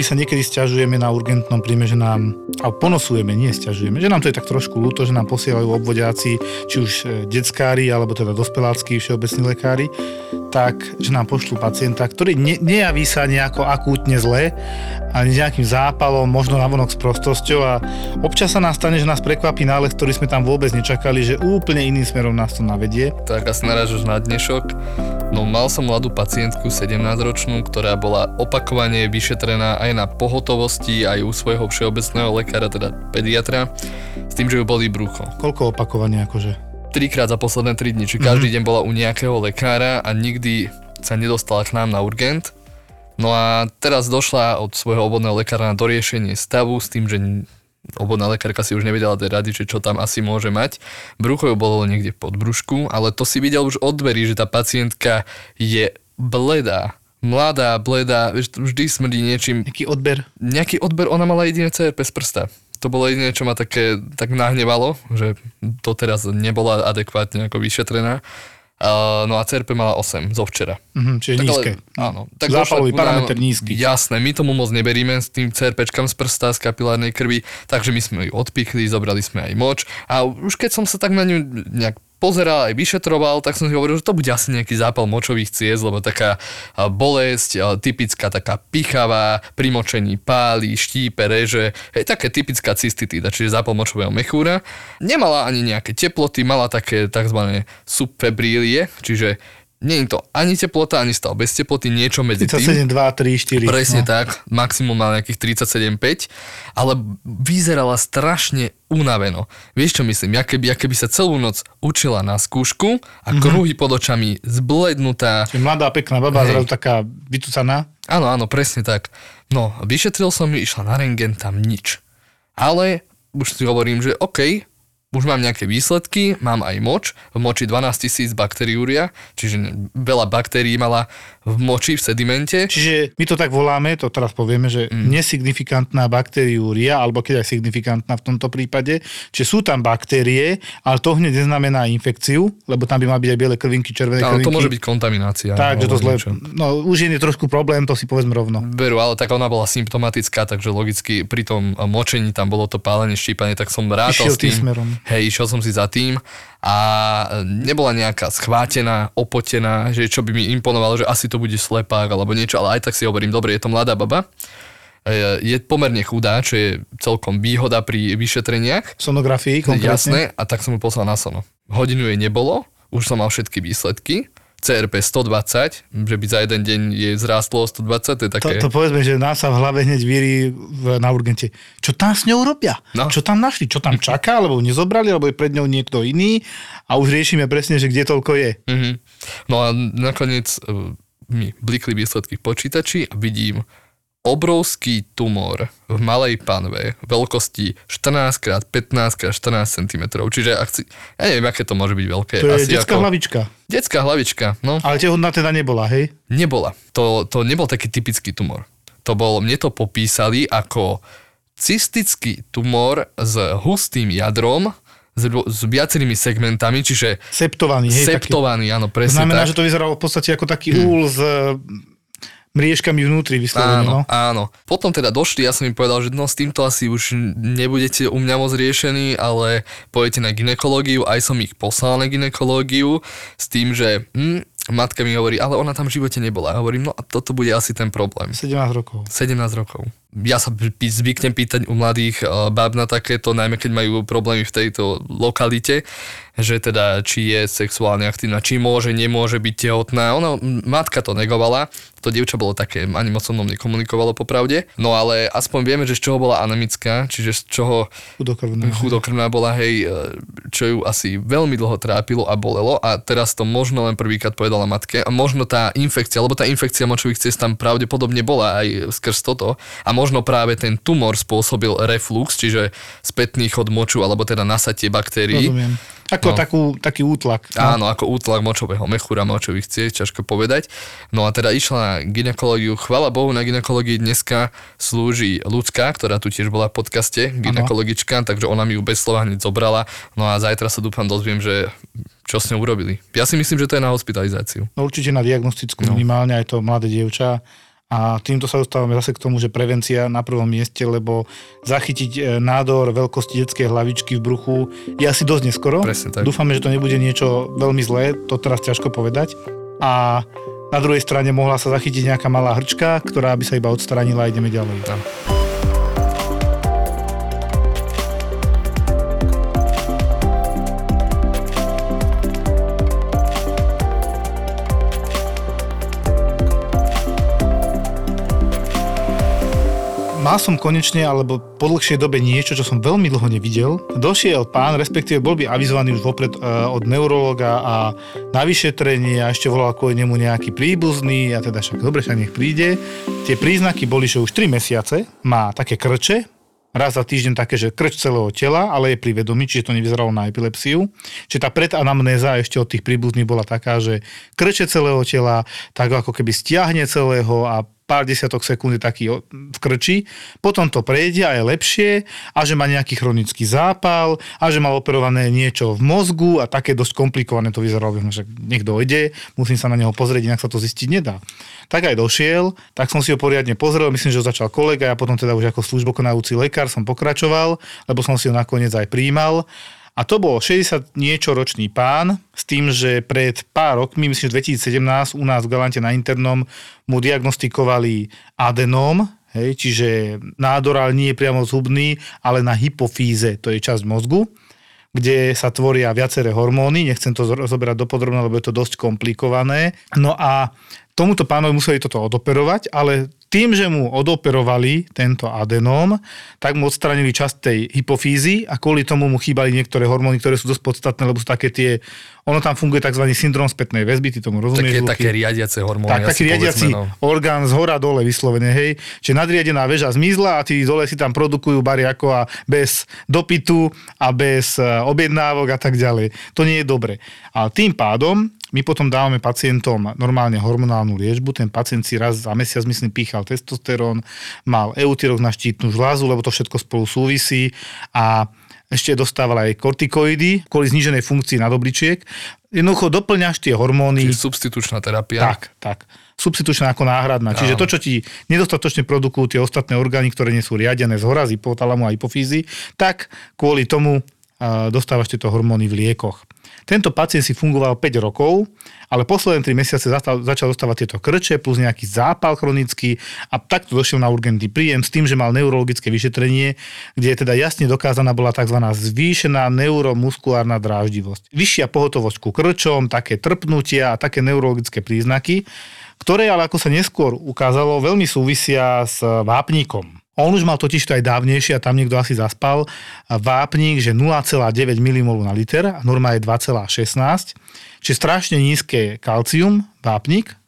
My sa niekedy stiažujeme na urgentnom príjme, že nám, a ponosujeme, nie stiažujeme, že nám to je tak trošku ľúto, že nám posielajú obvodiaci, či už e, detskári, alebo teda dospeláckí všeobecní lekári, tak, že nám pošlú pacienta, ktorý ne, nejaví sa nejako akútne zle, ani nejakým zápalom, možno navonok s prostosťou a občas sa nás stane, že nás prekvapí nález, ktorý sme tam vôbec nečakali, že úplne iným smerom nás to navedie. Tak asi narážaš na dnešok. No mal som mladú pacientku 17-ročnú, ktorá bola opakovane vyšetrená aj na pohotovosti, aj u svojho všeobecného lekára, teda pediatra, s tým, že ju boli brucho. Koľko opakovania akože? Trikrát za posledné 3 dni, či každý deň bola u nejakého lekára a nikdy sa nedostala k nám na urgent. No a teraz došla od svojho obvodného lekára na doriešenie stavu s tým, že obvodná lekárka si už nevedela dať rady, že čo tam asi môže mať. Brucho ju bolo niekde pod brúšku, ale to si videl už od dverí, že tá pacientka je bledá. Mladá, bledá, vždy smrdí niečím. Nejaký odber? Nejaký odber, ona mala jediné CRP z prsta. To bolo jediné, čo ma také, tak nahnevalo, že to teraz nebola adekvátne ako vyšetrená. Uh, no a CRP mala 8 zo včera. Mhm, čiže Tak ale- nízke. áno. Tak Zápalový nám- parameter nízky. Jasné, my tomu moc neberíme s tým CRPčkam z prsta, z kapilárnej krvi, takže my sme ju odpichli, zobrali sme aj moč a už keď som sa tak na ňu nejak pozeral, aj vyšetroval, tak som si hovoril, že to bude asi nejaký zápal močových ciest, lebo taká bolesť, typická taká pichavá, pri močení páli, štípe, reže, je také typická cystitída, čiže zápal močového mechúra. Nemala ani nejaké teploty, mala také tzv. subfebrílie, čiže nie je to ani teplota, ani stav bez teploty, niečo medzi tým. 37, 2, 3, 4. Presne no. tak, maximum mal nejakých 37,5, ale vyzerala strašne unaveno. Vieš čo myslím, ja keby, ja keby sa celú noc učila na skúšku a Mhm. kruhy pod očami zblednutá. Čiže mladá, pekná baba, Hej. zrazu taká vytucaná. Áno, áno, presne tak. No, vyšetril som ju, išla na rengen, tam nič. Ale už si hovorím, že OK, už mám nejaké výsledky, mám aj moč, v moči 12 tisíc baktériúria, čiže veľa baktérií mala v moči, v sedimente. Čiže my to tak voláme, to teraz povieme, že mm. nesignifikantná bakteriúria, alebo keď aj signifikantná v tomto prípade, čiže sú tam baktérie, ale to hneď neznamená infekciu, lebo tam by mali byť aj biele krvinky, červené Áno, krvinky. to môže byť kontaminácia. Tak, že to zle, no už je trošku problém, to si povedzme rovno. Veru, ale tak ona bola symptomatická, takže logicky pri tom močení tam bolo to pálenie, štípanie, tak som rátal Išiel s tým smerom. Hej, išiel som si za tým a nebola nejaká schvátená, opotená, že čo by mi imponovalo, že asi to bude slepák alebo niečo, ale aj tak si hovorím, dobre, je to mladá baba. E, Je pomerne chudá, čo je celkom výhoda pri vyšetreniach. Sonografii konkrétne. Jasné, a tak som ju poslal na sono. Hodinu jej nebolo, už som mal všetky výsledky. CRP 120, že by za jeden deň jej zrástlo o 120, to je To, také... to povedzme, že nás sa v hlave hneď víri na urgente. Čo tam s ňou robia? No. Čo tam našli? Čo tam čaká? Alebo nezobrali? Alebo je pred ňou niekto iný? A už riešime presne, že kde toľko je. Mhm. No a nakoniec e, mi blikli výsledky počítači a vidím obrovský tumor v malej panve veľkosti 14x15 x 14 cm. Čiže ak si, ja neviem, aké to môže byť veľké. To je Asi detská ako, hlavička. Detská hlavička, no. Ale tehotná teda nebola, hej? Nebola. To, to nebol taký typický tumor. To bol, mne to popísali ako cystický tumor s hustým jadrom, s, s viacerými segmentami, čiže Septovaný, hej? taký. septovaný, áno, To presne znamená, tak. že to vyzeralo v podstate ako taký úl s e, mriežkami vnútri vyslovene, Áno, no. áno. Potom teda došli, ja som im povedal, že no s týmto asi už nebudete u mňa moc riešení, ale pojete na ginekológiu, aj som ich poslal na ginekológiu s tým, že hm, matka mi hovorí, ale ona tam v živote nebola. Ja hovorím, no a toto bude asi ten problém. 17 rokov. 17 rokov. Ja sa zvyknem pýtať u mladých uh, báb na takéto, najmä keď majú problémy v tejto lokalite, že teda či je sexuálne aktívna, či môže, nemôže byť tehotná. Ona, matka to negovala, to dievča bolo také, ani moc so mnou nekomunikovalo popravde, no ale aspoň vieme, že z čoho bola anemická, čiže z čoho Chudokrvná. chudokrvná bola, hej, e, čo ju asi veľmi dlho trápilo a bolelo a teraz to možno len prvýkrát povedala matke a možno tá infekcia, lebo tá infekcia močových ciest tam pravdepodobne bola aj skrz toto a možno práve ten tumor spôsobil reflux, čiže spätný chod moču alebo teda nasatie baktérií. Rozumiem. Ako No. takú, taký útlak. No. Áno, ako útlak močového mechúra, močových ciest, ťažko povedať. No a teda išla na ginekológiu. Chvala Bohu, na ginekológii dneska slúži ľudská, ktorá tu tiež bola v podcaste, ginekologička, takže ona mi ju bez slova hneď zobrala. No a zajtra sa dúfam dozviem, že čo s ňou urobili. Ja si myslím, že to je na hospitalizáciu. No určite na diagnostickú no. minimálne aj to mladé dievča. A týmto sa dostávame zase k tomu, že prevencia na prvom mieste, lebo zachytiť e, nádor veľkosti detskej hlavičky v bruchu je asi dosť neskoro. Presne tak. Dúfame, že to nebude niečo veľmi zlé, to teraz ťažko povedať. A na druhej strane mohla sa zachytiť nejaká malá hrčka, ktorá by sa iba odstranila a ideme ďalej. Áno. Mal som konečne, alebo po dlhšej dobe niečo, čo som veľmi dlho nevidel. Došiel pán, respektíve bol by avizovaný už vopred e, od neurologa a na vyšetrenie a ešte volal kvôli nemu nejaký príbuzný a teda však dobre, však nech príde. Tie príznaky boli, že už 3 mesiace má také krče, raz za týždeň také, že krč celého tela, ale je pri vedomí, čiže to nevyzeralo na epilepsiu. Čiže tá predanamnéza ešte od tých príbuzných bola taká, že krče celého tela, tak ako keby stiahne celého a pár desiatok sekúnd je taký v krči, potom to prejde a je lepšie a že má nejaký chronický zápal a že mal operované niečo v mozgu a také dosť komplikované to vyzeralo, že nech dojde, musím sa na neho pozrieť, inak sa to zistiť nedá. Tak aj došiel, tak som si ho poriadne pozrel, myslím, že ho začal kolega, ja potom teda už ako službokonajúci lekár som pokračoval, lebo som si ho nakoniec aj príjmal. A to bol 60 niečo ročný pán s tým, že pred pár rokmi, myslím, že 2017 u nás v Galante na internom mu diagnostikovali adenóm, hej, čiže nádor, ale nie priamo zhubný, ale na hypofíze, to je časť mozgu kde sa tvoria viaceré hormóny, nechcem to zro- zoberať dopodrobne, lebo je to dosť komplikované. No a tomuto pánovi museli toto odoperovať, ale tým, že mu odoperovali tento adenóm, tak mu odstranili časť tej hypofízy a kvôli tomu mu chýbali niektoré hormóny, ktoré sú dosť podstatné, lebo sú také tie, ono tam funguje tzv. syndrom spätnej väzby, ty tomu rozumieš. Také, Luky? také riadiace hormóny. Tak, taký riadiaci no. orgán z hora dole vyslovene, hej. Čiže nadriadená väža zmizla a tí dole si tam produkujú bariako a bez dopytu a bez e, objednávok a tak ďalej. To nie je dobre. A tým pádom my potom dávame pacientom normálne hormonálnu liečbu. Ten pacient si raz za mesiac, myslím, pýchal testosterón, mal eutyrok na štítnu žlázu, lebo to všetko spolu súvisí a ešte dostával aj kortikoidy kvôli zníženej funkcii nadobličiek. Jednoducho doplňaš tie hormóny. Čiže substitučná terapia. Tak, tak. Substitučná ako náhradná. Čiže to, čo ti nedostatočne produkujú tie ostatné orgány, ktoré nie sú riadené z hora, z hypotalamu a hypofízy, tak kvôli tomu dostávaš tieto hormóny v liekoch. Tento pacient si fungoval 5 rokov, ale posledné 3 mesiace zastal, začal dostávať tieto krče plus nejaký zápal chronický a takto došiel na urgentný príjem s tým, že mal neurologické vyšetrenie, kde teda jasne dokázaná bola tzv. zvýšená neuromuskulárna dráždivosť. Vyššia pohotovosť ku krčom, také trpnutia a také neurologické príznaky, ktoré ale ako sa neskôr ukázalo, veľmi súvisia s vápnikom. On už mal totiž to aj dávnejšie a tam niekto asi zaspal. Vápnik, že 0,9 mmol na liter, norma je 2,16. Čiže strašne nízke kalcium, vápnik.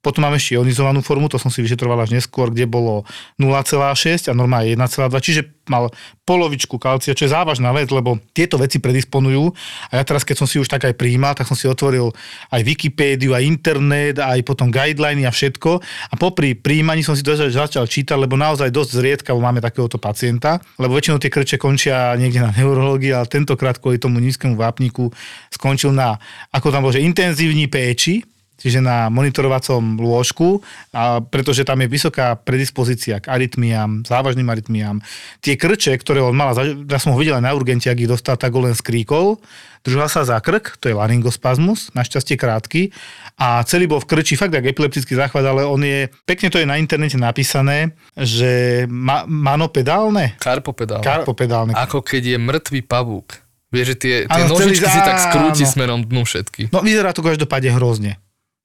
Potom máme ešte ionizovanú formu, to som si vyšetroval až neskôr, kde bolo 0,6 a norma je 1,2, čiže mal polovičku kalcia, čo je závažná vec, lebo tieto veci predisponujú. A ja teraz, keď som si už tak aj prijímal, tak som si otvoril aj Wikipédiu, aj internet, aj potom guideliny a všetko. A popri príjmaní som si to začal čítať, lebo naozaj dosť zriedkavo máme takéhoto pacienta, lebo väčšinou tie krče končia niekde na neurológii, ale tentokrát kvôli tomu nízkemu vápniku skončil na, ako tam bolo, intenzívni péči, čiže na monitorovacom lôžku, a pretože tam je vysoká predispozícia k arytmiám, závažným arytmiám. Tie krče, ktoré on mal, ja som ho videl aj na urgente, ak ich dostal, tak ho len skríkol, držal sa za krk, to je laryngospazmus, našťastie krátky, a celý bol v krči, fakt jak epileptický záchvat, ale on je, pekne to je na internete napísané, že ma, manopedálne, Karpopedál. karpopedálne. Ako keď je mŕtvý pavúk. Vieš, že tie, tie celý- nožičky si tak skrúti áno. smerom dnu všetky. No vyzerá to každopádne hrozne.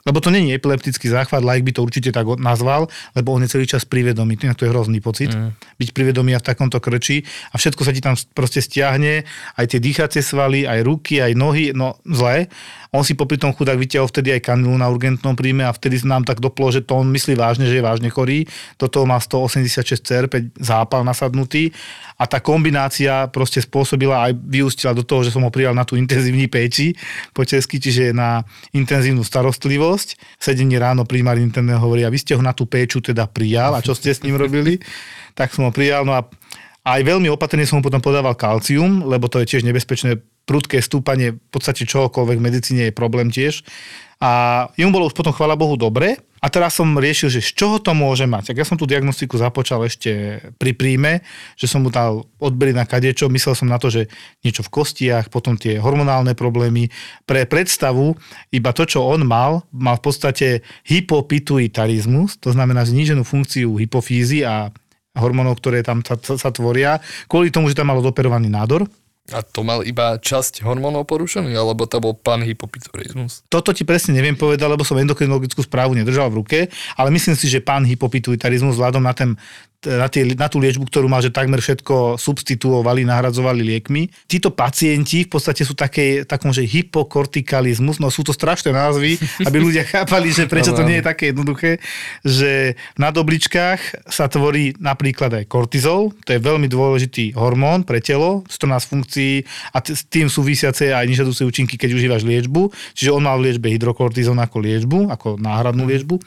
Lebo to je epileptický záchvat, like by to určite tak nazval, lebo on je celý čas privedomý. To je hrozný pocit, mm. byť privedomý a v takomto krči a všetko sa ti tam proste stiahne, aj tie dýchacie svaly, aj ruky, aj nohy, no zle. On si popri tom chudák vytiahol vtedy aj kanilu na urgentnom príjme a vtedy nám tak doplo, že to on myslí vážne, že je vážne chorý. Do toho má 186 CRP zápal nasadnutý a tá kombinácia proste spôsobila aj vyústila do toho, že som ho prijal na tú intenzívny péči po česky, čiže na intenzívnu starostlivosť. Sedenie ráno primár interného hovorí, a vy ste ho na tú péču teda prijal a čo ste s ním robili? Tak som ho prijal, no a aj veľmi opatrne som mu potom podával kalcium, lebo to je tiež nebezpečné prudké stúpanie v podstate čohokoľvek v medicíne je problém tiež. A jemu bolo už potom, chvála Bohu, dobre. A teraz som riešil, že z čoho to môže mať. Tak ja som tú diagnostiku započal ešte pri príjme, že som mu dal odbery na kadečo. Myslel som na to, že niečo v kostiach, potom tie hormonálne problémy. Pre predstavu, iba to, čo on mal, mal v podstate hypopituitarizmus, to znamená zníženú funkciu hypofízy a hormónov, ktoré tam sa, sa, sa tvoria, kvôli tomu, že tam mal odoperovaný nádor. A to mal iba časť hormónov porušený, alebo to bol panhypopituitarizmus? Toto ti presne neviem povedať, lebo som endokrinologickú správu nedržal v ruke, ale myslím si, že pán hypopituitarizmus vzhľadom na ten na, tie, na tú liečbu, ktorú mal, že takmer všetko substituovali, nahradzovali liekmi. Títo pacienti v podstate sú také, takom, že hypokortikalizmus, no sú to strašné názvy, aby ľudia chápali, že prečo to nie je také jednoduché, že na dobličkách sa tvorí napríklad aj kortizol, to je veľmi dôležitý hormón pre telo, 14 funkcií a t- s tým súvisiace aj nežadúce účinky, keď užívaš liečbu. Čiže on mal v liečbe hydrokortizón ako liečbu, ako náhradnú liečbu.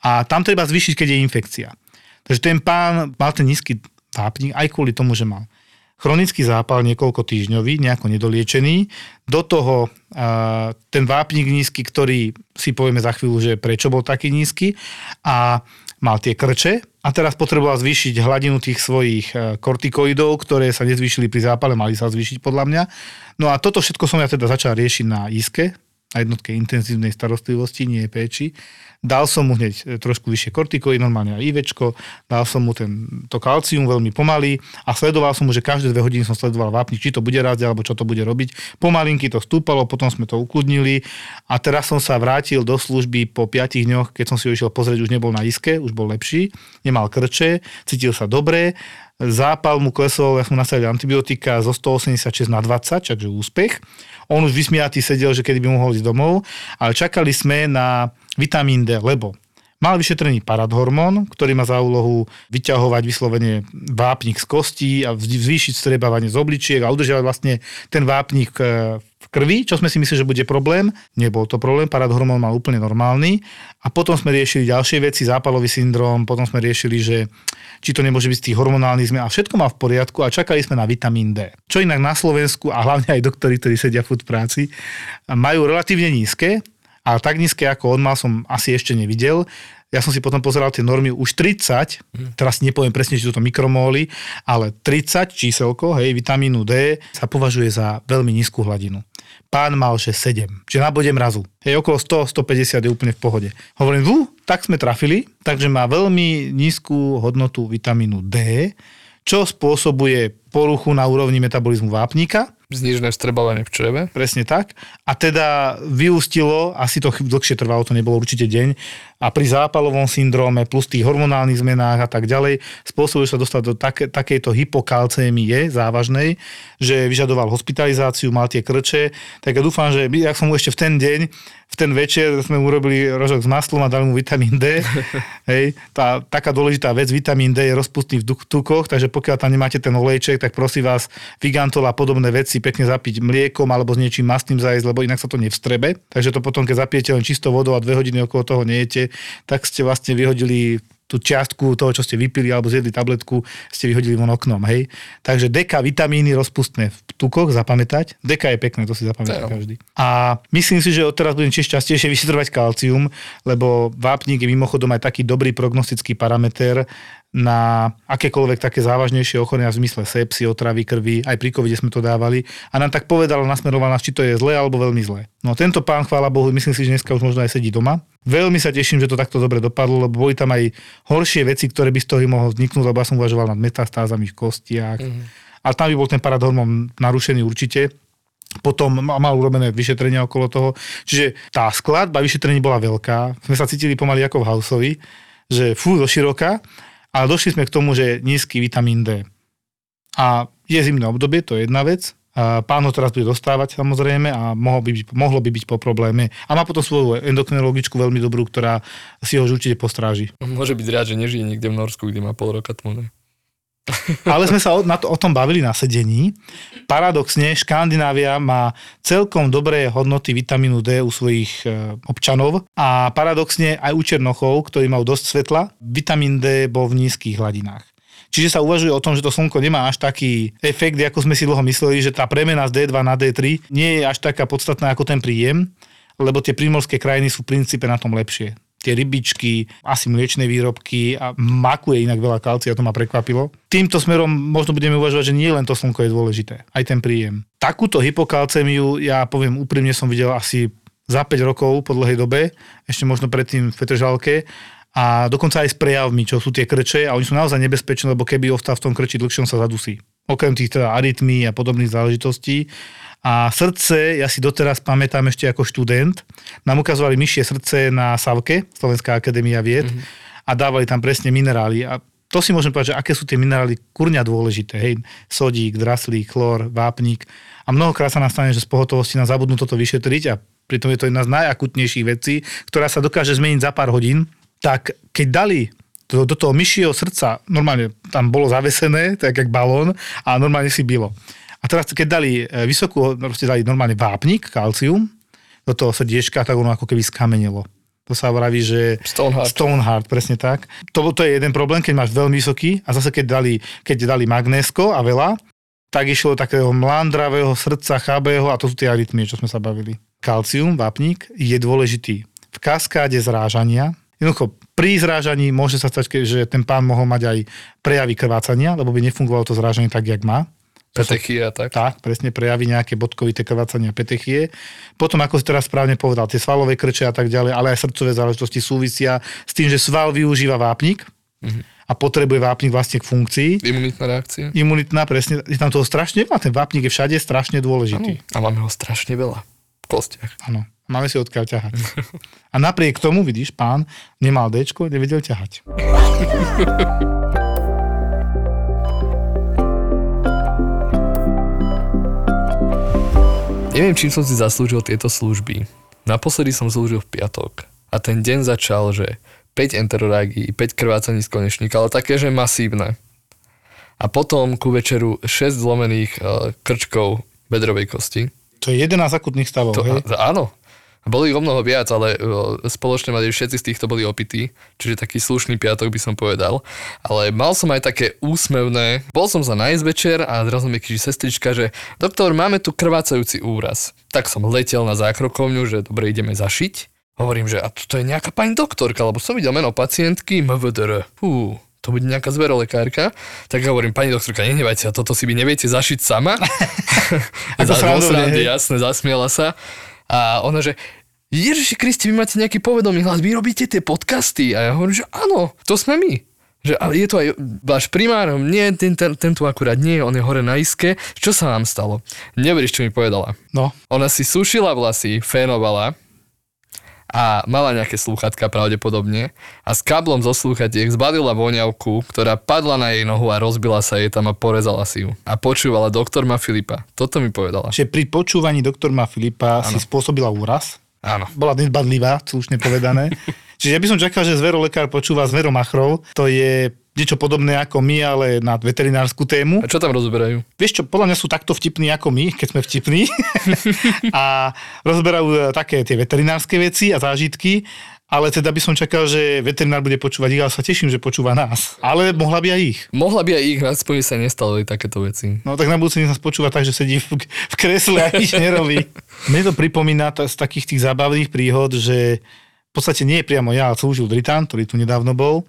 A tam treba zvýšiť, keď je infekcia. Takže ten pán mal ten nízky vápnik aj kvôli tomu, že mal chronický zápal niekoľko týždňový, nejako nedoliečený. Do toho uh, ten vápnik nízky, ktorý si povieme za chvíľu, že prečo bol taký nízky a mal tie krče a teraz potreboval zvýšiť hladinu tých svojich kortikoidov, ktoré sa nezvýšili pri zápale, mali sa zvýšiť podľa mňa. No a toto všetko som ja teda začal riešiť na ISKE, na jednotke intenzívnej starostlivosti, nie péči. Dal som mu hneď e, trošku vyššie kortikoid, normálne aj IVčko, dal som mu ten, to kalcium veľmi pomaly a sledoval som mu, že každé dve hodiny som sledoval vápnik, či to bude rásť alebo čo to bude robiť. Pomalinky to stúpalo, potom sme to ukludnili a teraz som sa vrátil do služby po 5 dňoch, keď som si ho išiel pozrieť, už nebol na iske, už bol lepší, nemal krče, cítil sa dobre, zápal mu klesol, ja som nasadil antibiotika zo 186 na 20, takže úspech. On už vysmiatý sedel, že kedy by mohol ísť domov, ale čakali sme na vitamín D, lebo mal vyšetrený paradhormón, ktorý má za úlohu vyťahovať vyslovene vápnik z kostí a zvýšiť strebávanie z obličiek a udržiavať vlastne ten vápnik e, v krvi, čo sme si mysleli, že bude problém. Nebol to problém, paradhormón mal úplne normálny. A potom sme riešili ďalšie veci, zápalový syndrom, potom sme riešili, že či to nemôže byť z tých hormonálnych zmien a všetko má v poriadku a čakali sme na vitamín D. Čo inak na Slovensku a hlavne aj doktori, ktorí sedia v práci, majú relatívne nízke, ale tak nízke ako on mal som asi ešte nevidel. Ja som si potom pozeral tie normy už 30, mm. teraz nepoviem presne, či sú to mikromóly, ale 30 číselko, hej, vitamínu D sa považuje za veľmi nízku hladinu. Pán mal, že 7, čiže na bode mrazu. Hej, okolo 100-150 je úplne v pohode. Hovorím, vú, tak sme trafili, takže má veľmi nízku hodnotu vitamínu D, čo spôsobuje poruchu na úrovni metabolizmu vápnika, znižené vstrebávanie v čreve. Presne tak. A teda vyústilo, asi to dlhšie trvalo, to nebolo určite deň, a pri zápalovom syndróme plus tých hormonálnych zmenách a tak ďalej spôsobuje sa dostať do take, takejto hypokalcémie závažnej, že vyžadoval hospitalizáciu, mal tie krče, tak ja dúfam, že ja som mu ešte v ten deň, v ten večer sme mu urobili rožok s maslom a dali mu vitamín D. Hej, tá taká dôležitá vec, vitamín D je rozpustný v tukoch, takže pokiaľ tam nemáte ten olejček, tak prosím vás, Vigantol a podobné veci pekne zapiť mliekom alebo s niečím mastným zajesť, lebo inak sa to nevstrebe. Takže to potom, keď zapijete len čistou vodou a dve hodiny okolo toho nejete, tak ste vlastne vyhodili tú čiastku toho, čo ste vypili alebo zjedli tabletku, ste vyhodili von oknom, hej. Takže deka vitamíny rozpustné v tukoch, zapamätať. Deka je pekné, to si zapamätá každý. A myslím si, že odteraz budem tiež častejšie vyšetrovať kalcium, lebo vápnik je mimochodom aj taký dobrý prognostický parameter na akékoľvek také závažnejšie ochorenia v zmysle sepsy, otravy krvi, aj pri covide sme to dávali a nám tak povedal, nasmeroval nás, či to je zlé alebo veľmi zlé. No tento pán, chvála Bohu, myslím si, že dneska už možno aj sedí doma. Veľmi sa teším, že to takto dobre dopadlo, lebo boli tam aj horšie veci, ktoré by z toho mohlo vzniknúť, lebo ja som uvažoval nad metastázami v kostiach. Mm-hmm. Ale tam by bol ten paradormón narušený určite potom mal urobené vyšetrenia okolo toho. Čiže tá skladba vyšetrení bola veľká. Sme sa cítili pomaly ako v Houseovi, že fú, do široka ale došli sme k tomu, že nízky vitamín D. A je zimné obdobie, to je jedna vec, A pán ho teraz bude dostávať samozrejme a mohlo by, byť, mohlo by byť po probléme. A má potom svoju endokrinologičku veľmi dobrú, ktorá si ho určite postráži. Môže byť rád, že nežije niekde v Norsku, kde má pol roka tmu. Ale sme sa o, na to, o tom bavili na sedení. Paradoxne, Škandinávia má celkom dobré hodnoty vitamínu D u svojich e, občanov a paradoxne aj u Černochov, ktorí majú dosť svetla, vitamín D bol v nízkych hladinách. Čiže sa uvažuje o tom, že to slnko nemá až taký efekt, ako sme si dlho mysleli, že tá premena z D2 na D3 nie je až taká podstatná ako ten príjem, lebo tie prímorské krajiny sú v princípe na tom lepšie tie rybičky, asi mliečne výrobky a makuje inak veľa kalcia, to ma prekvapilo. Týmto smerom možno budeme uvažovať, že nie len to slnko je dôležité, aj ten príjem. Takúto hypokalcemiu, ja poviem úprimne, som videl asi za 5 rokov po dlhej dobe, ešte možno predtým v Petržalke a dokonca aj s prejavmi, čo sú tie krče a oni sú naozaj nebezpečné, lebo keby ostal v tom krči dlhšie, on sa zadusí. Okrem tých teda arytmí a podobných záležitostí a srdce, ja si doteraz pamätám ešte ako študent, nám ukazovali myšie srdce na Savke, Slovenská akadémia vied, mm-hmm. a dávali tam presne minerály. A to si môžem povedať, že aké sú tie minerály kurňa dôležité. Hej, sodík, draslík, chlor, vápnik. A mnohokrát sa nám stane, že z pohotovosti nám zabudnú toto vyšetriť a pritom je to jedna z najakutnejších vecí, ktorá sa dokáže zmeniť za pár hodín. Tak keď dali do, do toho myšieho srdca, normálne tam bolo zavesené, tak jak balón a normálne si bylo. A teraz, keď dali e, vysokú, proste dali normálne vápnik, kalcium, do toho srdiečka, tak ono ako keby skamenilo. To sa vraví, že... Stoneheart. Stoneheart, presne tak. To, to je jeden problém, keď máš veľmi vysoký a zase keď dali, keď dali magnésko a veľa, tak išlo takého mlandravého srdca, chabého a to sú tie arytmie, čo sme sa bavili. Kalcium, vápnik, je dôležitý v kaskáde zrážania. Jednoducho, pri zrážaní môže sa stať, že ten pán mohol mať aj prejavy krvácania, lebo by nefungovalo to zrážanie tak, jak má. Petechie a tak. Tak, presne prejaví nejaké bodkovité krvácania petechie. Potom, ako si teraz správne povedal, tie svalové krče a tak ďalej, ale aj srdcové záležitosti súvisia s tým, že sval využíva vápnik mm-hmm. a potrebuje vápnik vlastne k funkcii. Imunitná reakcia. Imunitná, presne. Je tam toho strašne veľa. Ten vápnik je všade strašne dôležitý. Ano. A máme ho strašne veľa v kostiach. Áno. Máme si odkiaľ ťahať. A napriek tomu, vidíš, pán nemal Dčko, nevedel ťahať. Neviem, čím som si zaslúžil tieto služby. Naposledy som slúžil v piatok a ten deň začal, že 5 enterorágií, 5 krvácaní z konečníka, ale také, že masívne. A potom ku večeru 6 zlomených uh, krčkov bedrovej kosti. To je 11 akutných stavov, to, hej? Áno, boli o mnoho viac, ale spoločne mali všetci z týchto boli opití, čiže taký slušný piatok by som povedal. Ale mal som aj také úsmevné. Bol som za nájsť večer a zrazu mi kričí sestrička, že doktor, máme tu krvácajúci úraz. Tak som letel na zákrokovňu, že dobre, ideme zašiť. Hovorím, že a to je nejaká pani doktorka, lebo som videl meno pacientky MVDR. Fú, to bude nejaká zverolekárka, tak hovorím, pani doktorka, nehnevajte sa, toto si vy neviete zašiť sama. Ako srandovne, jasne, zasmiela sa. A ona, že Ježiši Kristi, vy máte nejaký povedomý hlas, vy robíte tie podcasty. A ja hovorím, že áno, to sme my. Že, ale je to aj váš primár, nie, ten, ten, ten tu akurát nie, on je hore na iske. Čo sa vám stalo? Neveríš, čo mi povedala. No. Ona si sušila vlasy, fénovala a mala nejaké slúchatka pravdepodobne a s káblom zo slúchatiek zbalila voňavku, ktorá padla na jej nohu a rozbila sa jej tam a porezala si ju. A počúvala doktor ma Filipa. Toto mi povedala. Čiže pri počúvaní doktor ma Filipa ano. si spôsobila úraz? Áno. Bola nezbadlivá, slušne povedané. Čiže ja by som čakal, že zverolekár počúva zveromachrov. To je niečo podobné ako my, ale na veterinárskú tému. A čo tam rozberajú? Vieš čo, podľa mňa sú takto vtipní ako my, keď sme vtipní. a rozberajú e, také tie veterinárske veci a zážitky. Ale teda by som čakal, že veterinár bude počúvať ich, ale sa teším, že počúva nás. Ale mohla by aj ich. Mohla by aj ich, aspoň sa nestalo takéto veci. No tak na budúci nás počúva tak, že sedí v, v kresle a nič nerobí. Mne to pripomína z takých tých zábavných príhod, že v podstate nie je priamo ja, ale slúžil Dritan, ktorý tu nedávno bol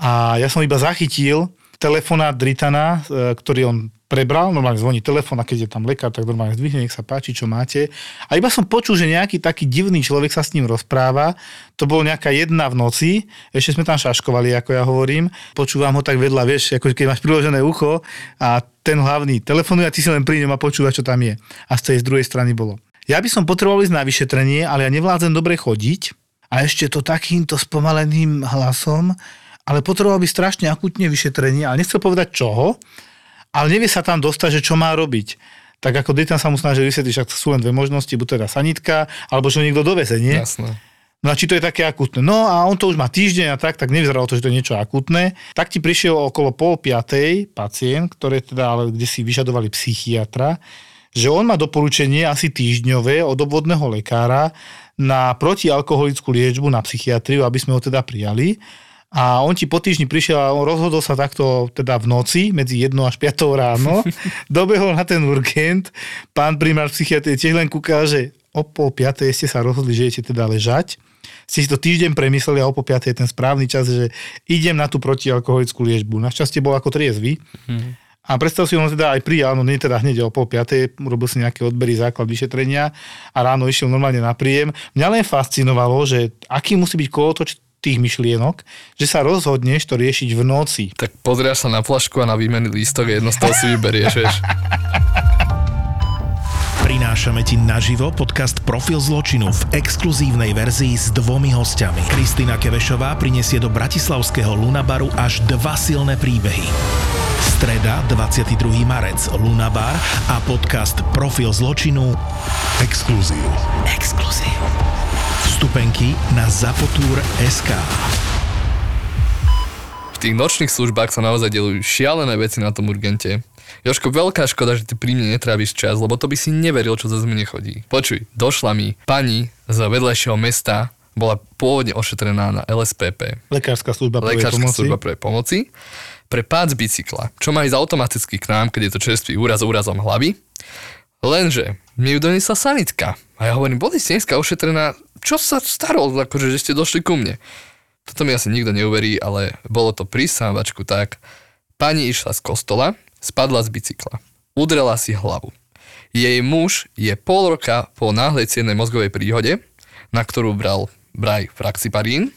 a ja som iba zachytil telefonát Dritana, e, ktorý on prebral, normálne zvoní telefón a keď je tam lekár, tak normálne zdvihne, nech sa páči, čo máte. A iba som počul, že nejaký taký divný človek sa s ním rozpráva. To bolo nejaká jedna v noci, ešte sme tam šaškovali, ako ja hovorím. Počúvam ho tak vedľa, vieš, ako keď máš priložené ucho a ten hlavný telefonuje a ty si len pri ňom a počúva, čo tam je. A z tej z druhej strany bolo. Ja by som potreboval ísť na vyšetrenie, ale ja nevládzem dobre chodiť a ešte to takýmto spomaleným hlasom ale potreboval by strašne akutne vyšetrenie, ale nechcel povedať čoho, ale nevie sa tam dostať, že čo má robiť. tak ako Dayton sa mu snažil vysvetliť, že sú len dve možnosti, buď teda sanitka, alebo že ho niekto doveze, nie? Jasné. No a či to je také akutné? No a on to už má týždeň a tak, tak nevyzeralo to, že to je niečo akutné. Tak ti prišiel okolo pol piatej pacient, ktoré teda, ale kde si vyžadovali psychiatra, že on má doporučenie asi týždňové od obvodného lekára na protialkoholickú liečbu na psychiatriu, aby sme ho teda prijali. A on ti po týždni prišiel a on rozhodol sa takto teda v noci, medzi 1 až 5 ráno, dobehol na ten urgent, pán primár psychiatrie tiež len kúkal, že o pol 5 ste sa rozhodli, že idete teda ležať ste si to týždeň premysleli a o po je ten správny čas, že idem na tú protialkoholickú liečbu. Našťastie bol ako triezvy. Mm. A predstav si, on teda aj prijal, no nie teda hneď o pol piatej, urobil si nejaké odbery, základ vyšetrenia a ráno išiel normálne na príjem. Mňa len fascinovalo, že aký musí byť kolotoč tých myšlienok, že sa rozhodneš to riešiť v noci. Tak pozrieš sa na flašku a na výmenný lístok a jedno z toho si vyberieš, vieš. Prinášame ti naživo podcast Profil zločinu v exkluzívnej verzii s dvomi hostiami. Kristýna Kevešová prinesie do bratislavského Lunabaru až dva silné príbehy. Streda, 22. marec, Lunabar a podcast Profil zločinu Exkluzív. Exkluzív. Vstupenky na Zapotúr.sk V tých nočných službách sa naozaj delujú šialené veci na tom urgente. Joško, veľká škoda, že ty pri mne netráviš čas, lebo to by si neveril, čo za mne chodí. Počuj, došla mi pani z vedľajšieho mesta, bola pôvodne ošetrená na LSPP. Lekárska služba prvej Lekárska pomoci. služba pre pomoci. Pre pád z bicykla, čo má ísť automaticky k nám, keď je to čerstvý úraz úrazom hlavy. Lenže mi ju doniesla sanitka. A ja hovorím, boli ste dneska ošetrená, čo sa staro, akože, že ste došli ku mne. Toto mi asi nikto neuverí, ale bolo to pri sávačku tak. Pani išla z kostola, spadla z bicykla. Udrela si hlavu. Jej muž je pol roka po náhlej ciennej mozgovej príhode, na ktorú bral braj fraxiparín.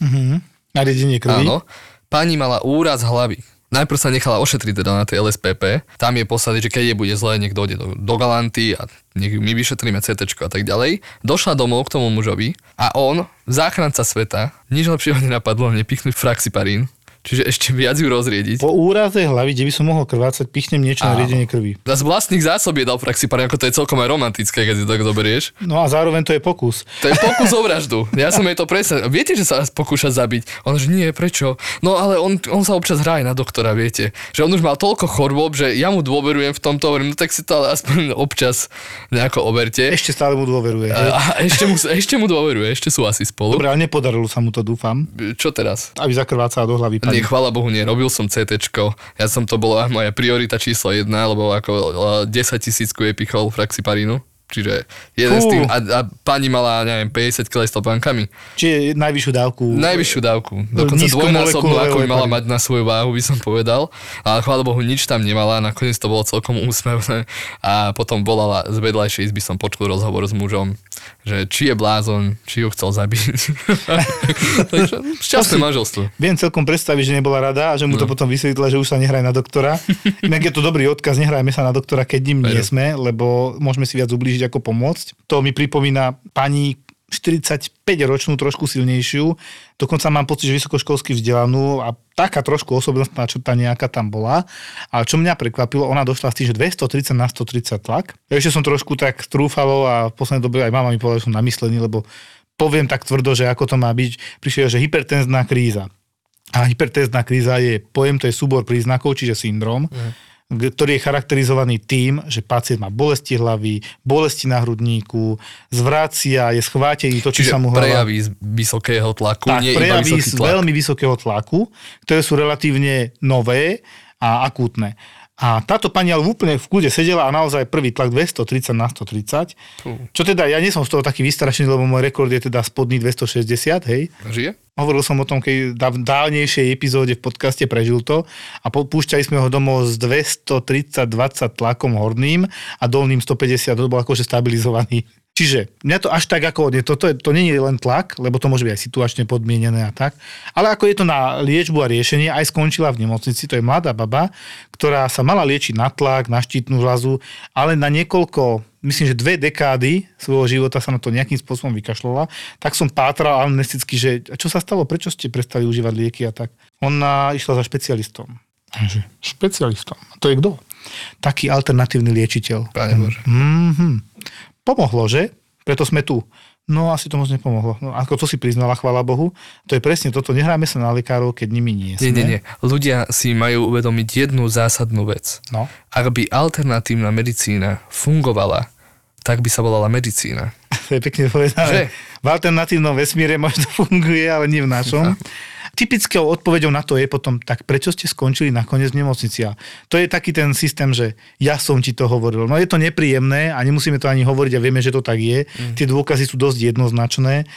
Nariadenie krvi. Áno. Pani mala úraz hlavy. Najprv sa nechala ošetriť teda na tej LSPP. Tam je posadiť, že keď je bude zle, nech dojde do, do Galanty a nech my vyšetríme CT a tak ďalej. Došla domov k tomu mužovi a on, záchranca sveta, nič lepšieho nenapadlo, nepichnúť fraxiparín. Čiže ešte viac ju rozriediť. Po úraze hlavy, kde by som mohol krvácať, pichnem niečo na Áno. riedenie krvi. Z vlastných zásob je dal fraxiparín, ako to je celkom aj romantické, keď si tak zoberieš. No a zároveň to je pokus. To je pokus o vraždu. Ja som jej to presne... Viete, že sa pokúša zabiť? On že nie, prečo? No ale on, on sa občas hrá aj na doktora, viete. Že on už mal toľko chorôb, že ja mu dôverujem v tomto, hovorím, no tak si to ale aspoň občas nejako oberte. Ešte stále mu dôveruje. hej? A ešte mu, ešte mu dôveruje, ešte sú asi spolu. Dobre, ale nepodarilo sa mu to, dúfam. Čo teraz? Aby zakrvácala do hlavy. Nie, chvála Bohu, nie. Robil som CT. Ja som to bola moja priorita číslo jedna, lebo ako e, 10 tisícku je pichol fraxiparínu. Čiže jeden Fú. z tým, a, a pani mala, neviem, 50 kg s topánkami. Čiže najvyššiu dávku. Najvyššiu dávku. Dokonca dvojnásobnú, ako by mala mať na svoju váhu, by som povedal. Ale chvála Bohu, nič tam nemala. Nakoniec to bolo celkom úsmevné. A potom volala z vedľajšej izby, som počul rozhovor s mužom, že či je blázon, či ju chcel zabiť. Takže šťastné manželstvo. Viem celkom predstaviť, že nebola rada a že mu to No. potom vysvetlila, že už sa nehraj na doktora. Inak je to dobrý odkaz, nehrajme sa na doktora, keď ním nie Veru. sme, lebo môžeme si viac ublížiť ako pomôcť. To mi pripomína pani 45-ročnú, trošku silnejšiu. Dokonca mám pocit, že vysokoškolsky vzdelanú a taká trošku osobnostná črta nejaká tam bola. Ale čo mňa prekvapilo, ona došla z tých, že 230 na 130 tlak. Ja ešte som trošku tak trúfalo a v poslednej dobe aj mama mi povedala, že som namyslený, lebo poviem tak tvrdo, že ako to má byť. Prišiel, že hypertenzná kríza. A hypertenzná kríza je pojem, to je súbor príznakov, čiže syndrom, mm. Ktorý je charakterizovaný tým, že pacient má bolesti hlavy, bolesti na hrudníku, zvracia, je schvátený, točí Čiže sa mu hlava. prejavy z vysokého tlaku, Tak, nie iba prejavy vysoký z tlak. veľmi vysokého tlaku, ktoré sú relatívne nové a akútne. A táto pani ale úplne v kľude sedela a naozaj prvý tlak 230 na 130. Čo teda, ja nie som z toho taký vystrašený, lebo môj rekord je teda spodný 260, hej. Žije? Hovoril som o tom, keď v dávnejšej epizóde v podcaste prežil to a púšťali sme ho domov s 230-20 tlakom horným a dolným 150, to bol akože stabilizovaný. Čiže mňa to až tak ako, to, to, to nie je len tlak, lebo to môže byť aj situačne podmienené a tak, ale ako je to na liečbu a riešenie, aj skončila v nemocnici, to je mladá baba, ktorá sa mala liečiť na tlak, na štítnu žľazu, ale na niekoľko myslím, že dve dekády svojho života sa na to nejakým spôsobom vykašľala, tak som pátral amnesticky, že čo sa stalo, prečo ste prestali užívať lieky a tak. Ona išla za špecialistom. Že špecialistom. A to je kto? Taký alternatívny liečiteľ. Pane Bože. Mm-hmm. Pomohlo, že? Preto sme tu. No asi to moc nepomohlo. No, ako to si priznala, chvála Bohu. To je presne toto. Nehráme sa na lekárov, keď nimi nie sme. Nie, nie, nie. Ľudia si majú uvedomiť jednu zásadnú vec. No. Ak by alternatívna medicína fungovala, tak by sa volala medicína. To je pekne povedané. V alternatívnom vesmíre možno funguje, ale nie v našom. Typickou odpoveďou na to je potom, tak prečo ste skončili nakoniec v nemocnici? A to je taký ten systém, že ja som ti to hovoril. No je to nepríjemné a nemusíme to ani hovoriť a vieme, že to tak je. Mm. Tie dôkazy sú dosť jednoznačné.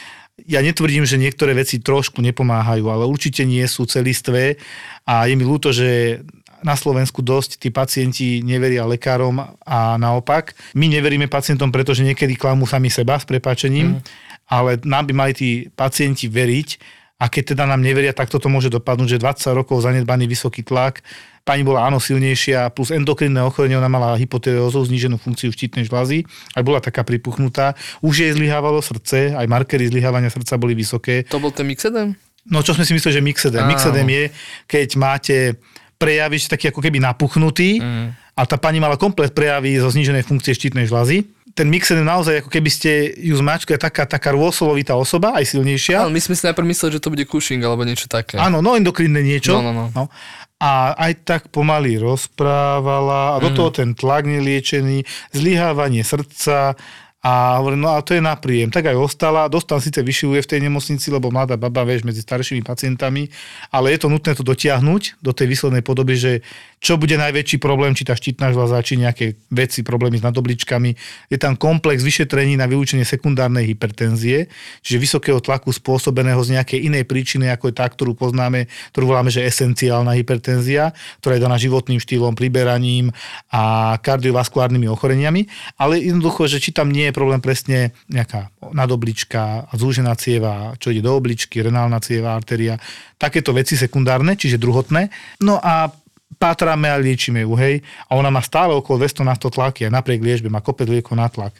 Ja netvrdím, že niektoré veci trošku nepomáhajú, ale určite nie sú celistvé a je mi ľúto, že na Slovensku dosť tí pacienti neveria lekárom a naopak. My neveríme pacientom, pretože niekedy klamú sami seba s prepáčením, mm. ale nám by mali tí pacienti veriť, a keď teda nám neveria, tak toto môže dopadnúť, že 20 rokov zanedbaný vysoký tlak, pani bola áno silnejšia, plus endokrinné ochorenie, ona mala hypotyreózu, zníženú funkciu štítnej žľazy, aj bola taká pripuchnutá. Už jej zlyhávalo srdce, aj markery zlyhávania srdca boli vysoké. To bol ten Mixedem? No čo sme si mysleli, že mixedem. Áno. Mixedem je, keď máte prejavy taký ako keby napuchnutý Mm. a tá pani mala komplet prejavy zo zníženej funkcie štítnej žľazy. Ten mixedem naozaj ako keby ste ju zmačkali, taká, taká rôsolovitá osoba, aj silnejšia. Ale my sme si najprv mysleli, že to bude Cushing alebo niečo také. Áno, no endokrinné niečo. No, no, no. A aj tak pomaly rozprávala a do Mm. toho ten tlak neliečený, zlyhávanie srdca a hovorím, no a to je na príjem. Tak aj ostala, dostal síce vyšivuje v tej nemocnici, lebo mladá baba, vieš, medzi staršími pacientami, ale je to nutné to dotiahnuť do tej výslednej podoby, že čo bude najväčší problém, či tá štítna žľaza, či nejaké veci, problémy s nadobličkami. Je tam komplex vyšetrení na vylúčenie sekundárnej hypertenzie, čiže vysokého tlaku spôsobeného z nejakej inej príčiny, ako je tá, ktorú poznáme, ktorú voláme, že esenciálna hypertenzia, ktorá je daná životným štýlom, priberaním a kardiovaskulárnymi ochoreniami, ale jednoducho, že či tam nie je problém presne nejaká nadoblička zúžená cieva, čo ide do obličky, renálna cieva, artéria, takéto veci sekundárne, čiže druhotné. No a pátráme a liečíme ju, hej. A ona má stále okolo 200 na 100 tlaky a napriek liečbe má kopec liekov na tlak.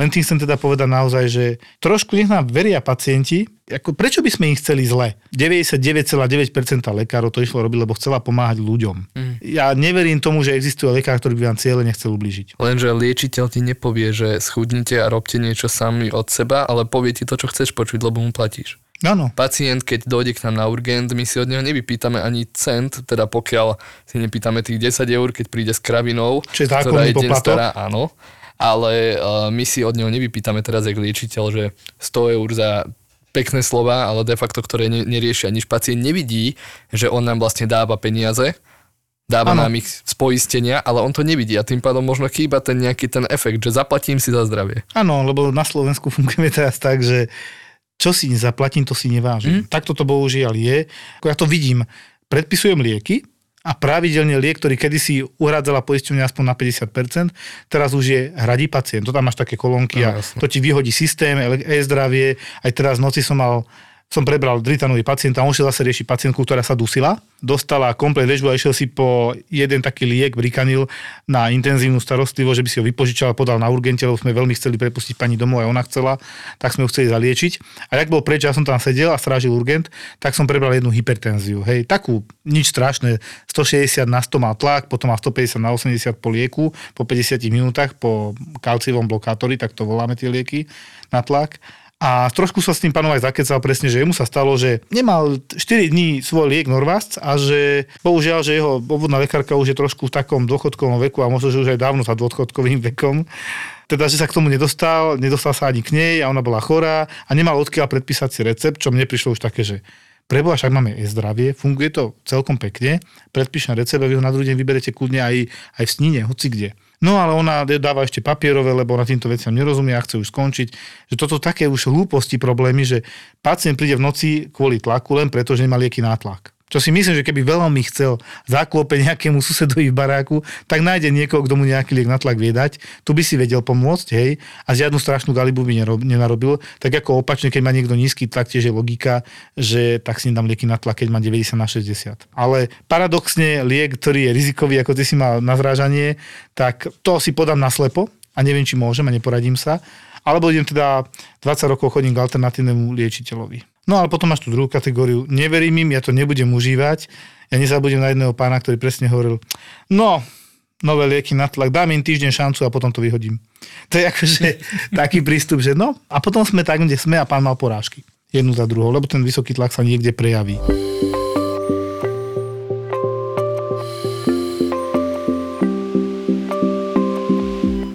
Len tým chcem teda povedať naozaj, že trošku nech nám veria pacienti, ako prečo by sme ich chceli zle? 99,9% lekárov to išlo robiť, lebo chcela pomáhať ľuďom. Mm. Ja neverím tomu, že existuje lekár, ktorý by vám cieľe nechcel ubližiť. Lenže liečiteľ ti nepovie, že schudnite a robte niečo sami od seba, ale povie ti to, čo chceš počuť, lebo mu platíš. Áno. Pacient, keď dojde k nám na urgent, my si od neho nevypýtame ani cent, teda pokiaľ si nepýtame tých 10 eur, keď príde s kravinou, Čo je ktorá je deň stará, áno. Ale uh, my si od neho nevypýtame teraz, jak liečiteľ, že 100 eur za pekné slova, ale de facto, ktoré ne, neriešia nič. Pacient nevidí, že on nám vlastne dáva peniaze, dáva Áno. nám ich z poistenia, ale on to nevidí a tým pádom možno chýba ten nejaký ten efekt, že zaplatím si za zdravie. Áno, lebo na Slovensku fungujeme teraz tak, že čo si nezaplatím, to si nevážim. Mm. Takto to bohužiaľ je. Ja to vidím. Predpisujem lieky a pravidelne liek, ktorý kedysi uhradzala poisťovňa aspoň na 50%, teraz už je hradí pacient. To tam máš také kolónky a No, jasné. to ti vyhodí systém, e-zdravie. Aj teraz v noci som mal som prebral dritanový pacienta, on šiel zase riešiť pacientku, ktorá sa dusila, dostala komplet liečbu a išiel si po jeden taký liek, brikanil, na intenzívnu starostlivosť, že by si ho vypožičal a podal na urgente, lebo sme veľmi chceli prepustiť pani domov, aj ona chcela, tak sme ho chceli zaliečiť. A jak bol preč, ja som tam sedel a strážil urgent, tak som prebral jednu hypertenziu. Hej, takú nič strašné, 160 na 100 mal tlak, potom má 150 na 80 po lieku, po 50 minútach po kalciovom blokátori, tak to voláme tie lieky na tlak. A trošku sa s tým pánom aj zakecal presne, že jemu sa stalo, že nemal 4 dní svoj liek Norvast a že bohužiaľ, že jeho obvodná lekárka už je trošku v takom dôchodkovom veku a možno, že už aj dávno za dôchodkovým vekom. Teda, že sa k tomu nedostal, nedostal sa ani k nej a ona bola chorá a nemal odkiaľ predpísať si recept, čo mne prišlo už také, že Preboha, však máme e-zdravie, funguje to celkom pekne, predpíšem recept a vy ho na druhý deň vyberete kľudne aj, aj v snine, hoci kde. No ale ona dáva ešte papierové, lebo na týmto veciam nerozumie a chce už skončiť. Že toto také už hlúposti problémy, že pacient príde v noci kvôli tlaku len preto, že nemá lieky na tlak. Čo si myslím, že keby veľmi chcel zaklope nejakému susedovi v baráku, tak nájde niekoho, kto mu nejaký liek na tlak vie dať. Tu by si vedel pomôcť, hej, a žiadnu strašnú galibu by nerob, nenarobil. Tak ako opačne, keď má niekto nízky tlak, tiež je logika, že tak si nedám lieky na tlak, keď má 90 na 60. Ale paradoxne liek, ktorý je rizikový, ako ty si mal na zrážanie, tak to si podám na slepo a neviem, či môžem a neporadím sa. Alebo idem teda 20 rokov chodím k alternatívnemu liečiteľovi. No ale potom máš tú druhú kategóriu. Neverím im, ja to nebudem užívať. Ja nezabudem na jedného pána, ktorý presne hovoril, no, nové lieky na tlak, dám im týždeň šancu a potom to vyhodím. To je akože taký prístup, že no, a potom sme tak, kde sme a pán mal porážky. Jednu za druhou, lebo ten vysoký tlak sa niekde prejaví.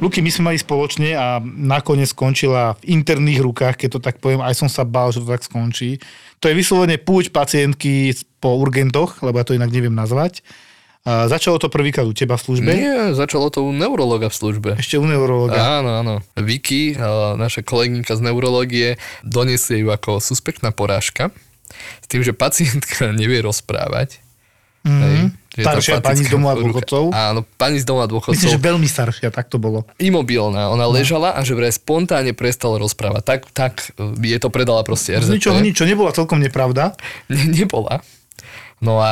Luky, my sme mali spoločne a nakoniec skončila v interných rukách, keď to tak poviem, aj som sa bál, že to tak skončí. To je vyslovene púť pacientky po urgentoch, lebo ja to inak neviem nazvať. A začalo to prvýkrát u teba v službe? Nie, začalo to u neurologa v službe. Ešte u neurologa. Áno, áno. Vicky, naša kolegynka z neurológie, doniesie ju ako suspektná porážka s tým, že pacientka nevie rozprávať. Mhm. Hej, Staršia pani z domova dôchodcov. Áno, pani z domova Myslím, dôchodcov. že veľmi staršia, tak to bolo. Imobilná. Ona ležala a že vraj spontánne prestala rozprávať. Tak, tak e, je to predala proste RZP. ničoho nič, čo nebola celkom nepravda. Ne, nebola. No a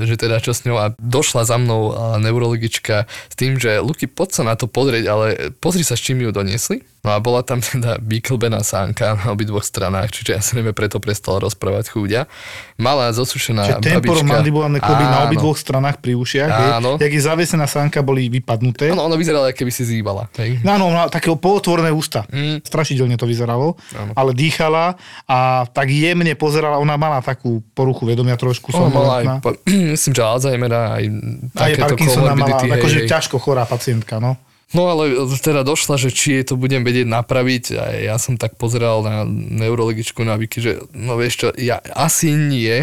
e, že teda čo s ňou a došla za mnou e, neurologička s tým, že Luky, poď sa na to pozrieť, ale pozri sa, s čím ju doniesli. No a bola tam teda vyklbená sánka na obidvoch stranách, čiže ja sa neviem, preto prestala rozprávať chúďa. Malá zosušená Čiže temporom babička. mandibulárne kloby na obidvoch stranách pri ušiach. Áno. Je, jak je zavesená sánka, boli vypadnuté. Áno, ono vyzeralo, ako keby si zývala. Hej. No áno, má takého polotvorné ústa. Mm. Strašidelne to vyzeralo, Áno. ale dýchala a tak jemne pozerala, ona mala takú poruchu vedomia trošku, Ona mala aj, po- myslím, že Alzheimera, aj Aj takéto Parkinsona mala, hej, akože hej. ťažko chorá pacientka, no. No ale teda došla, že či jej to budem vedieť napraviť a ja som tak pozeral na neurologičku na Viki, že no vieš čo, ja asi nie,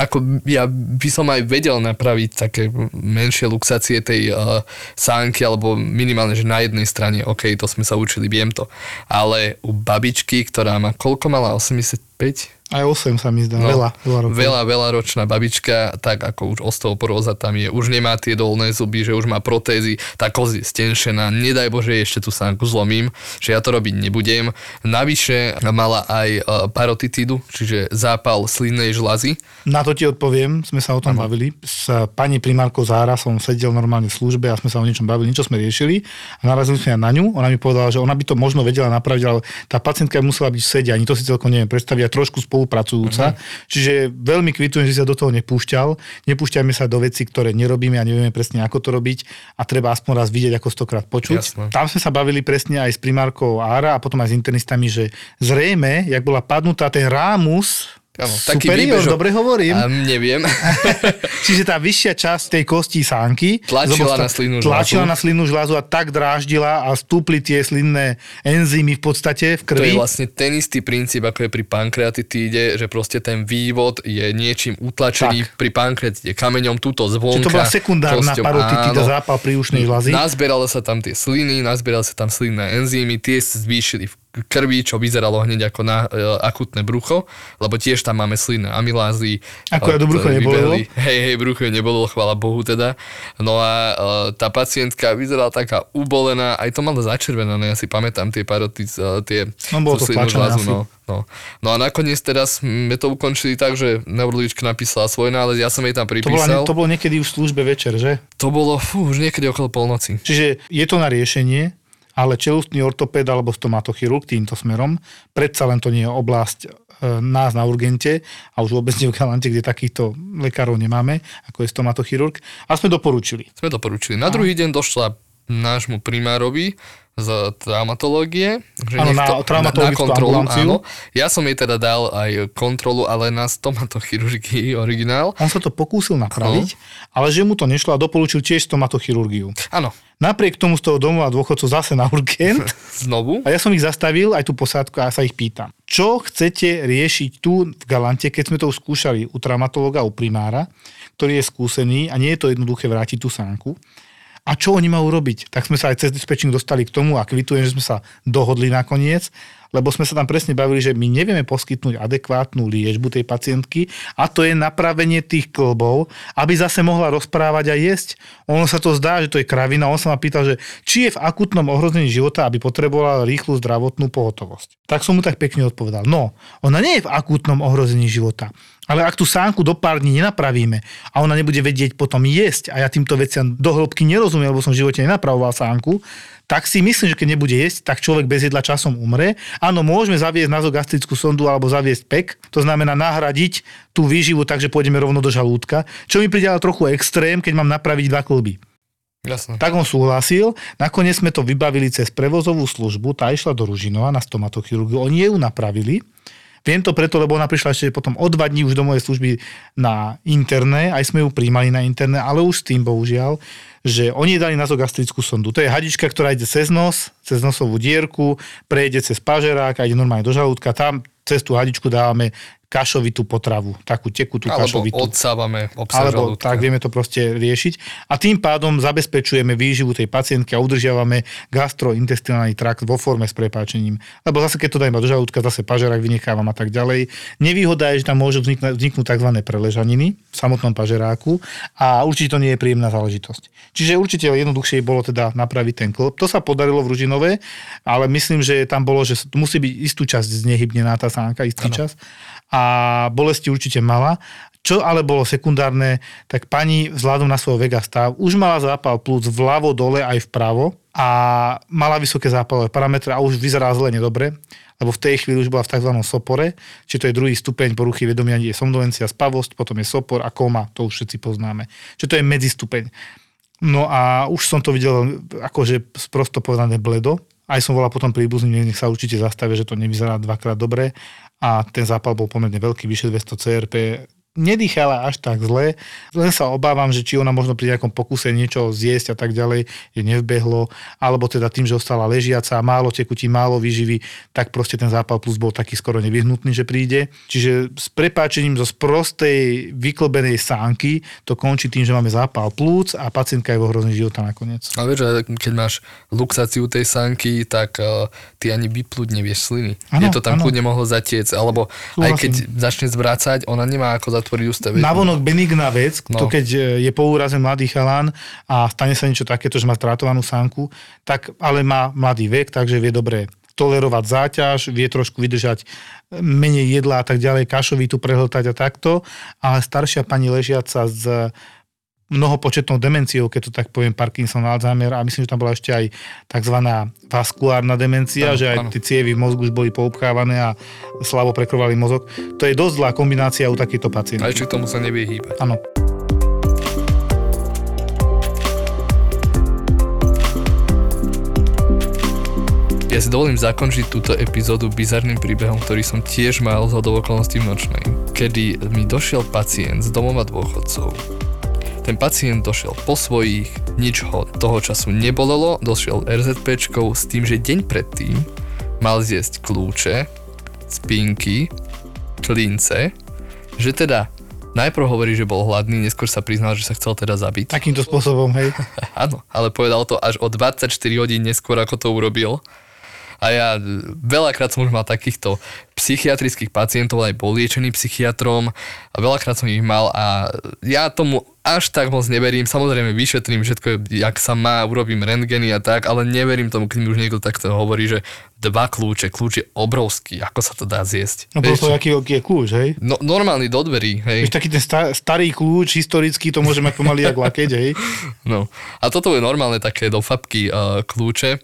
ako ja by som aj vedel napraviť také menšie luxácie tej uh, sánky, alebo minimálne, že na jednej strane, OK, to sme sa učili, viem to. Ale u babičky, ktorá má, koľko mala? 85? Aj 8 sa mi zdá, veľa, veľa rokov. No, veľa, veľa ročná babička, tak ako už osteoporóza tam je, už nemá tie dolné zuby, že už má protézy, tá koz je stenšená, nedaj Bože, ešte tú sánku zlomím, že ja to robiť nebudem. Navyše mala aj e, parotitídu, čiže zápal slinnej žlazy. Na to ti odpoviem, sme sa o tom bavili. S pani primárkou Zára som sedel normálne v službe a sme sa o niečom bavili, niečo sme riešili a narazili sme na ňu. Ona mi povedala, že ona by to možno vedela napraviť, ale tá pacientka musela byť v sede, ani to si celkom neviem predstaviť, a trošku spolupracujúca. Čiže veľmi kvitujem, že sa do toho nepúšťal. Nepúšťajme sa do vecí, ktoré nerobíme a nevieme presne, ako to robiť a treba aspoň raz vidieť, ako stokrát počuť. Jasné. Tam sme sa bavili presne aj s primárkou Ára a potom aj s internistami, že zrejme, jak bola padnutá ten rámus, Áno, superior, výbežok- dobre hovorím. A neviem. Čiže tá vyššia časť tej kosti sánky Tlačila zobosta- na slinnú tlačila žľazu. na slinnú žľazu a tak dráždila a stúpli tie slinné enzymy v podstate v To krvi. je vlastne ten istý princíp, ako je pri pankreatitíde, že proste ten vývod je niečím utlačený Tak. pri pankreatite kameňom túto zvonka. Čiže to bola sekundárna parotitída, zápal pri ušnej žľazy. Nazbierali sa tam tie sliny, nazbierali sa tam slinné enzymy, tie zvýšili v krvi, čo vyzeralo hneď ako na e, akutné brucho, lebo tiež tam máme slinné amylázy. Ako ja do e, brucho vybehli. Hej, hej, brucho jej nebolelo, chvála Bohu teda. No a e, tá pacientka vyzerala taká ubolená, aj to mala začervenané, ja si pamätám tie paroty, e, tie No, bolo to asi. no, no. no a nakoniec teraz sme to ukončili tak, že neurologička napísala svoj nález, ja som jej tam To, bola, pripísal. to bolo niekedy už v službe večer, že? to bolo fú, už niekedy okolo polnoci. Čiže je to na riešenie, ale čelustný ortopéd alebo stomatochirurg týmto smerom, predsa len to nie je oblasť e, nás na urgente a už vôbec nie v galante, kde takýchto lekárov nemáme, ako je stomatochirurg. A sme doporučili. Sme to poručili. Na druhý deň došla nášmu primárovi z traumatológie. Že Áno, na to- traumatologickú kontrolu, ambulanciu. áno. Ja som jej teda dal aj kontrolu, ale na stomatochirurgii originál. On sa to pokúsil napraviť, ale že mu to nešlo a doporučil tiež stomatochirurgiu. Áno, Napriek tomu z toho domova dôchodcov zase na urgent znovu. a ja som ich zastavil, aj tú posádku a sa ich pýtam. Čo chcete riešiť tu v Galante, keď sme to už skúšali u traumatologa, u primára, ktorý je skúsený a nie je to jednoduché vrátiť tú sánku. A čo oni majú robiť? Tak sme sa aj cez dispečing dostali k tomu a kvitujem, že sme sa dohodli nakoniec, lebo sme sa tam presne bavili, že my nevieme poskytnúť adekvátnu liečbu tej pacientky a to je napravenie tých klbov, aby zase mohla rozprávať a jesť. Ono sa to zdá, že to je kravina. On sa ma pýtal, že či je v akutnom ohrození života, aby potrebovala rýchlu zdravotnú pohotovosť. Tak som mu tak pekne odpovedal. No, ona nie je v akútnom ohrození života. Ale ak tú sánku do pár dní nenapravíme a ona nebude vedieť potom jesť a ja týmto veciam do hĺbky nerozumiem, lebo som v živote nenapravoval sánku, tak si myslím, že keď nebude jesť, tak človek bez jedla časom umre. Áno, môžeme zaviesť nazogastrickú sondu alebo zaviesť pek, to znamená nahradiť tú výživu tak, že pôjdeme rovno do žalúdka, čo mi príde ale trochu extrém, keď mám napraviť dva klby. Jasné. Tak on súhlasil, nakoniec sme to vybavili cez prevozovú službu, tá išla do Ružinova na stomatochirurgiu, oni ju napravili. Viem to preto, lebo ona prišla ešte potom o dva dní už do mojej služby na interné, aj sme ju príjmali na interné, ale už s tým bohužiaľ, že oni dali nazogastrickú sondu. To je hadička, ktorá ide cez nos, cez nosovú dierku, prejde cez pažerák a ide normálne do žalúdka. Tam cez tú hadičku dávame kašovitú potravu, takú tekutú Alebo kašovitú. odsávame Alebo žalúdka. tak vieme to proste riešiť. A tým pádom zabezpečujeme výživu tej pacientky a udržiavame gastrointestinálny trakt vo forme s prepáčením. Lebo zase keď to dajme do žalúdka, zase pažerák vynechávam a tak ďalej. Nevýhoda je, že tam môžu vzniknúť, vzniknúť tzv. preležaniny v samotnom pažeráku a určite to nie je príjemná záležitosť. Čiže určite jednoduchšie bolo teda napraviť ten klop. To sa podarilo v Ružinové, ale myslím, že tam bolo, že musí byť istú časť znehybnená tá sánka, istý ano. čas a bolesti určite mala. Čo ale bolo sekundárne, tak pani vzhľadom na svoj vega stav už mala zápal plúc vľavo, dole aj vpravo a mala vysoké zápalové parametre a už vyzerá zle nedobre, lebo v tej chvíli už bola v tzv. sopore, či to je druhý stupeň poruchy vedomia, je somnolencia, spavosť, potom je sopor a koma, to už všetci poznáme. Čiže to je medzistupeň. No a už som to videl akože prosto povedané bledo, aj som volal potom príbuzný, nech sa určite zastavia, že to nevyzerá dvakrát dobre a ten zápal bol pomerne veľký, vyše 200 CRP, nedýchala až tak zle, len sa obávam, že či ona možno pri nejakom pokuse niečo zjesť a tak ďalej, je nevbehlo, alebo teda tým, že ostala ležiaca, málo tekutí, málo výživy, tak proste ten zápal plus bol taký skoro nevyhnutný, že príde. Čiže s prepáčením zo sprostej vyklbenej sánky to končí tým, že máme zápal plúc a pacientka je vo hrozný života nakoniec. Ale vieš, že keď máš luxáciu tej sánky, tak uh, ty ani vyplúť nevieš sliny. Áno, je to tam áno. kľudne mohlo zatiec, alebo aj keď začne zvrácať, ona nemá ako zatvoriť ústa. vieš. Navonok benigná vec, No. to keď e, je po úraze mladý chalán a stane sa niečo takéto, že má strátovanú sánku, tak ale má mladý vek, takže vie dobre tolerovať záťaž, vie trošku vydržať e, menej jedla a tak ďalej, kašovitu prehltať a takto, ale staršia pani ležiaca s mnohopočetnou demenciou, keď to tak poviem, Parkinson, Alzheimer a myslím, že tam bola ešte aj tzv. vaskulárna demencia, Áno, že aj áno. tie cievy v mozgu už boli poupchávané a slabo prekrovali mozog. To je dosť zlá kombinácia u takýchto pacientov. A ešte k tomu sa nevie hýbať. Áno. Ja si dovolím zakončiť túto epizódu bizarným príbehom, ktorý som tiež mal z okolností v nočnej, kedy mi došiel pacient z domova dôchodcov. Ten pacient došiel po svojich, nič ho toho času nebolelo, došiel RZPčkou s tým, že deň predtým mal zjesť kľúče, spinky, klince, že teda najprv hovorí, že bol hladný, neskôr sa priznal, že sa chcel teda zabiť. Takýmto spôsobom, hej. Áno, ale povedal to až o 24 hodín neskôr, ako to urobil. A ja e, veľakrát som už mal takýchto psychiatrických pacientov, aj bol liečený psychiatrom a veľakrát som ich mal a ja tomu až tak moc neverím. Samozrejme vyšetrím všetko, jak sa má, urobím rentgeny a tak, ale neverím tomu, keď mi už niekto takto hovorí, že dva kľúče, kľúč je obrovský, ako sa to dá zjesť. No Vieš to aký, je kľúč, hej. no, normálny do dverí, hej. Vieš, taký ten sta- starý kľúč, historický, to môže mať pomaly jak lakeť, hej. No. A toto je normálne také do fabky uh, kľúče.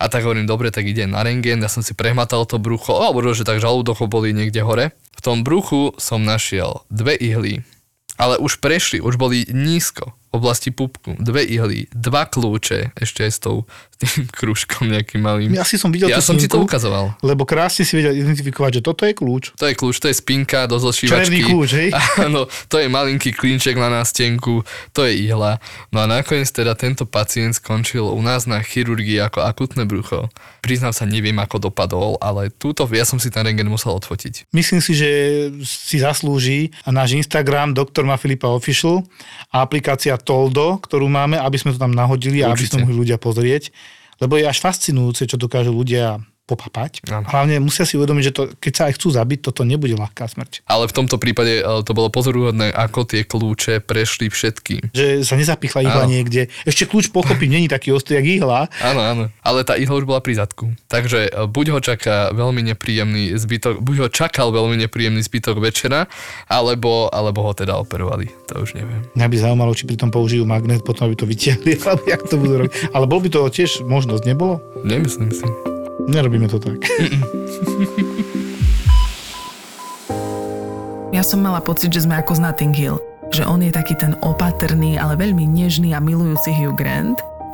A tak hovorím, dobre, tak ide na rengen. Ja som si prehmatal to brucho. O, bolo, že tak žalúdok ho boli niekde hore. V tom bruchu som našiel dve ihly. Ale už prešli, už boli nízko v oblasti pupku. Dve ihly, dva kľúče, ešte aj s, tou, tým krúžkom nejakým malým. Ja si som videl Ja som ti to ukazoval. Lebo krásne si vedel identifikovať, že toto je kľúč. To je kľúč, to je spinka do Černý zošívačky. kľúč, hej? Áno, to je malinký klinček na nástenku, to je ihla. No a nakoniec teda tento pacient skončil u nás na chirurgii ako akutné brucho. Priznám sa, neviem ako dopadol, ale túto, ja som si ten rengen musel odfotiť. Myslím si, že si zaslúži náš Instagram Dr. Ma Filipa Official a aplikácia Toldo, ktorú máme, aby sme to tam nahodili a aby Určite. sme mohli ľudia pozrieť. Lebo je až fascinujúce, čo dokážu ľudia popapať. Áno. Hlavne musia si uvedomiť, že to, keď sa aj chcú zabiť, toto nebude ľahká smrť. Ale v tomto prípade e, to bolo pozoruhodné, ako tie kľúče prešli všetkým. Že sa nezapichla ihla niekde. Ešte kľúč pochopím, není taký ostrý, jak ihla. Áno, áno. Ale tá ihla už bola pri zadku. Takže e, buď ho čaká veľmi nepríjemný zbytok, buď ho čakal veľmi nepríjemný zbytok večera, alebo, alebo ho teda operovali. To už neviem. Mňa by zaujímalo, či pri tom použijú magnet, potom aby to vytiahli, alebo jak to budú robiť. Ale bol by to tiež možnosť, nebolo? Nemyslím si. Nerobíme to tak. Ja som mala pocit, že sme ako z Notting Hill. Že on je taký ten opatrný, ale veľmi nežný a milujúci Hugh Grant.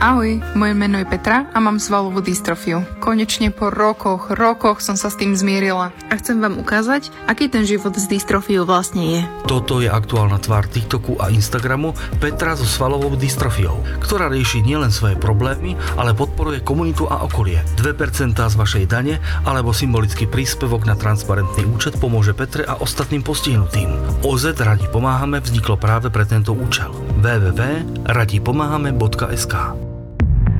Ahoj, moje meno je Petra a mám svalovú dystrofiu. Konečne po rokoch, rokoch som sa s tým zmierila. A chcem vám ukázať, aký ten život s dystrofiou vlastne je. Toto je aktuálna tvár TikToku a Instagramu Petra so svalovou dystrofiou, ktorá rieši nielen svoje problémy, ale podporuje komunitu a okolie. 2% z vašej dane alebo symbolický príspevok na transparentný účet pomôže Petre a ostatným postihnutým. OZ Radi pomáhame vzniklo práve pre tento účel. www.radipomáhame.sk